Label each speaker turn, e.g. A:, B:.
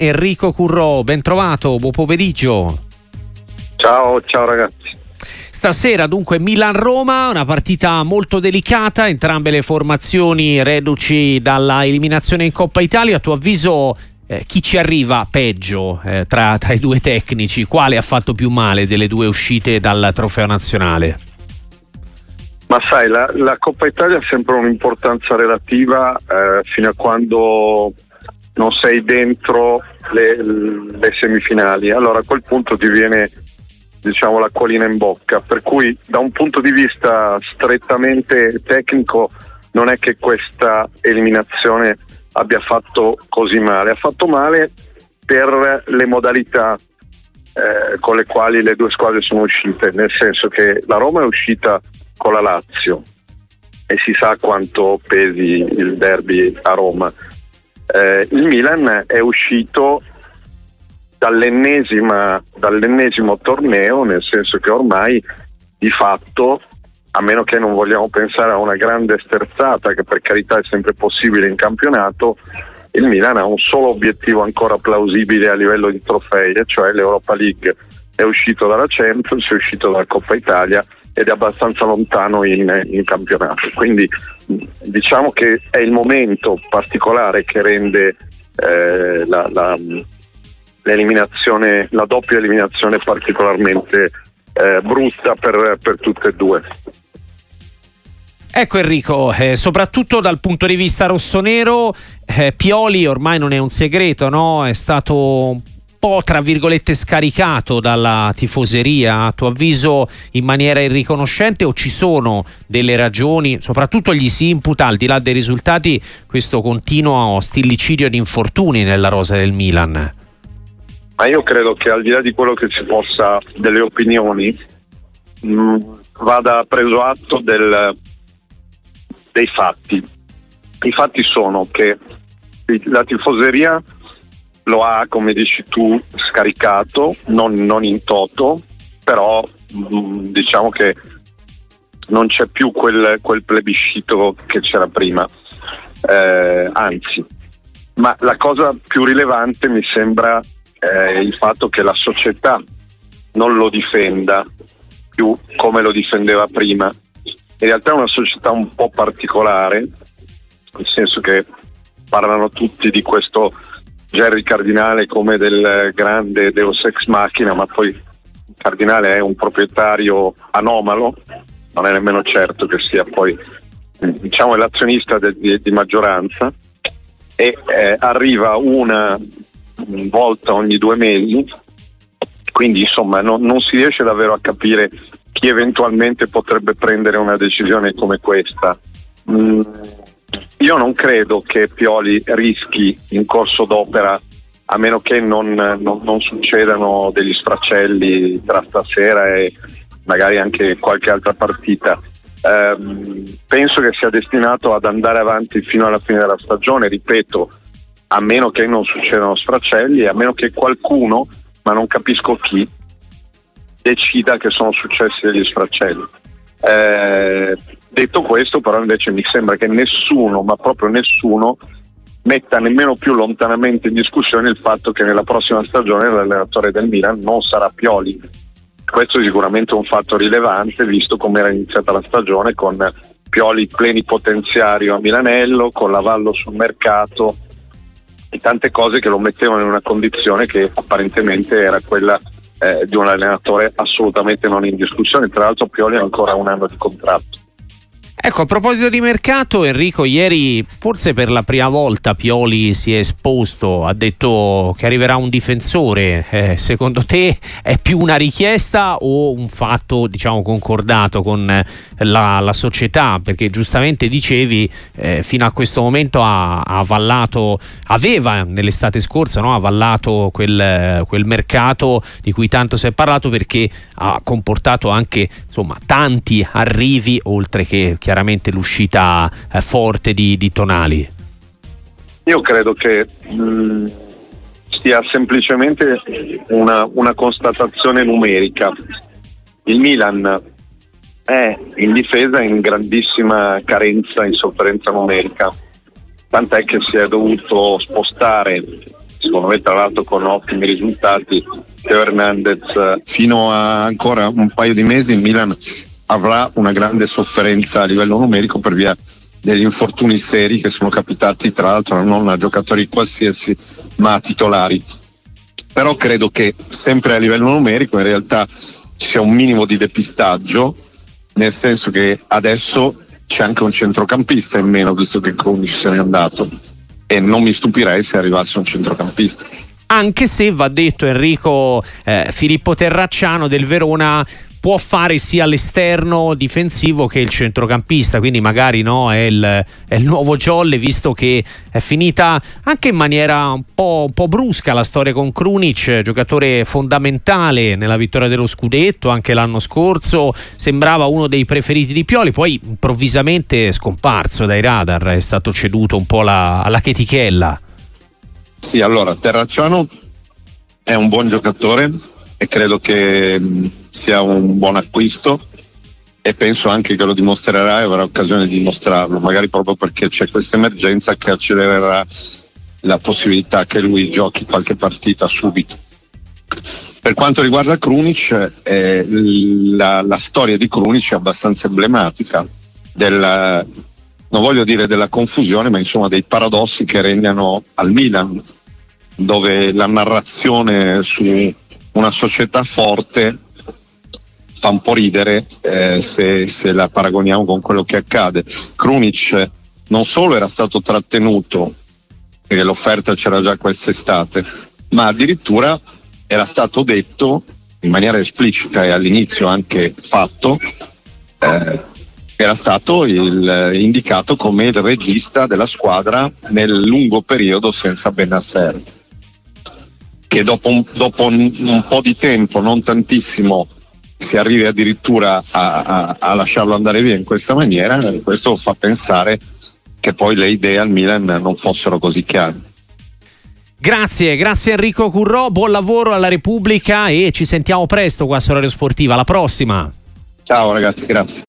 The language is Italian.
A: Enrico Curro, ben trovato, buon pomeriggio.
B: Ciao, ciao ragazzi.
A: Stasera dunque Milan-Roma, una partita molto delicata, entrambe le formazioni reduci dalla eliminazione in Coppa Italia. A tuo avviso eh, chi ci arriva peggio eh, tra, tra, i due tecnici? Quale ha fatto più male delle due uscite dal trofeo nazionale?
B: Ma sai, la, la Coppa Italia ha sempre un'importanza relativa eh, fino a quando non sei dentro le, le, semifinali. Allora a quel punto ti viene diciamo, l'acquolina in bocca. Per cui da un punto di vista strettamente tecnico non è che questa eliminazione abbia fatto così male, ha fatto male per le modalità eh, con le quali le due squadre sono uscite, nel senso che la Roma è uscita con la Lazio e si sa quanto pesi il derby a Roma eh, il Milan è uscito dall'ennesimo torneo, nel senso che ormai di fatto, a meno che non vogliamo pensare a una grande sterzata, che per carità è sempre possibile in campionato, il Milan ha un solo obiettivo ancora plausibile a livello di trofei, cioè l'Europa League. È uscito dalla Champions, è uscito dalla Coppa Italia ed è abbastanza lontano in, in campionato. Quindi diciamo che è il momento particolare che rende eh, la, la, l'eliminazione, la doppia eliminazione particolarmente eh, brutta per, per tutte e due.
A: Ecco Enrico, eh, soprattutto dal punto di vista rossonero, eh, Pioli ormai non è un segreto, no? è stato po' tra virgolette scaricato dalla tifoseria a tuo avviso in maniera irriconoscente o ci sono delle ragioni soprattutto gli si imputa al di là dei risultati questo continuo stillicidio di infortuni nella rosa del Milan?
B: Ma io credo che al di là di quello che si possa delle opinioni mh, mm, vada preso atto del, dei fatti. I fatti sono che la tifoseria lo ha, come dici tu, scaricato, non, non in toto, però mm, diciamo che non c'è più quel, quel plebiscito che c'era prima, eh, anzi, ma la cosa più rilevante mi sembra eh, il fatto che la società non lo difenda più come lo difendeva prima. In realtà è una società un po' particolare, nel senso che parlano tutti di questo Jerry Cardinale come del grande Deus Ex Machina, ma poi Cardinale è un proprietario anomalo, non è nemmeno certo che sia poi diciamo l'azionista de, di, di, maggioranza e eh, arriva una volta ogni due mesi, quindi insomma no, non si riesce davvero a capire chi eventualmente potrebbe prendere una decisione come questa. Mm io non credo che Pioli rischi in corso d'opera, a meno che non, non, non succedano degli sfracelli tra stasera e magari anche qualche altra partita. Eh, penso che sia destinato ad andare avanti fino alla fine della stagione, ripeto, a meno che non succedano sfracelli a meno che qualcuno, ma non capisco chi, decida che sono successi degli sfracelli. Eh, detto questo, però, invece mi sembra che nessuno, ma proprio nessuno, metta nemmeno più lontanamente in discussione il fatto che nella prossima stagione l'allenatore del Milan non sarà Pioli. Questo è sicuramente un fatto rilevante, visto come era iniziata la stagione con Pioli plenipotenziario a Milanello, con l'avallo sul mercato e tante cose che lo mettevano in una condizione che apparentemente era quella eh, di un allenatore assolutamente non in discussione. Tra l'altro Pioli ha ancora un anno di contratto.
A: Ecco, a proposito di mercato, Enrico, ieri forse per la prima volta Pioli si è esposto, ha detto che arriverà un difensore. Eh, secondo te è più una richiesta o un fatto, diciamo, concordato con eh, la, la società? Perché giustamente dicevi, eh, fino a questo momento ha, ha avallato, aveva nell'estate scorsa no? avallato quel, quel mercato di cui tanto si è parlato perché ha comportato anche insomma, tanti arrivi oltre che chiaramente l'uscita eh, forte di, di, Tonali?
B: Io credo che mh, mm, sia semplicemente una, una constatazione numerica. Il Milan è in difesa in grandissima carenza, in sofferenza numerica, tant'è che si è dovuto spostare secondo me tra l'altro con ottimi risultati, Teo Hernandez.
C: Fino a ancora un paio di mesi il Milan avrà una grande sofferenza a livello numerico per via degli infortuni seri che sono capitati tra l'altro non a giocatori qualsiasi ma a titolari. Però credo che sempre a livello numerico in realtà ci sia un minimo di depistaggio, nel senso che adesso c'è anche un centrocampista in meno visto che Krunic se n'è andato e non mi stupirei se arrivasse un centrocampista
A: anche se va detto Enrico eh, Filippo Terracciano del Verona può fare sia l'esterno difensivo che il centrocampista, quindi magari no, è, il, è, il, nuovo Jolle, visto che è finita anche in maniera un po', un po', brusca la storia con Krunic, giocatore fondamentale nella vittoria dello scudetto anche l'anno scorso, sembrava uno dei preferiti di Pioli, poi improvvisamente scomparso dai radar, è stato ceduto un po' alla, alla chetichella.
C: Sì, allora Terracciano è un buon giocatore e credo che sia un buon acquisto e penso anche che lo dimostrerà e avrà occasione di dimostrarlo, magari proprio perché c'è questa emergenza che accelererà la possibilità che lui giochi qualche partita subito. Per quanto riguarda Krunic, eh, la, la, storia di Krunic è abbastanza emblematica, del, non voglio dire della confusione, ma insomma dei paradossi che regnano al Milan, dove la narrazione su una società forte fa un po' ridere eh, se, se, la paragoniamo con quello che accade. Krunic non solo era stato trattenuto, perché l'offerta c'era già quest'estate, ma addirittura era stato detto in maniera esplicita e all'inizio anche fatto, eh, era stato il, indicato come il regista della squadra nel lungo periodo senza Benasser che dopo un, dopo un, un po' di tempo, non tantissimo, si arrivi addirittura a, a, a, lasciarlo andare via in questa maniera, questo fa pensare che poi le idee al Milan non fossero così chiare.
A: Grazie, grazie Enrico Currò, buon lavoro alla Repubblica e ci sentiamo presto qua su Radio Sportiva, alla prossima.
C: Ciao ragazzi, grazie.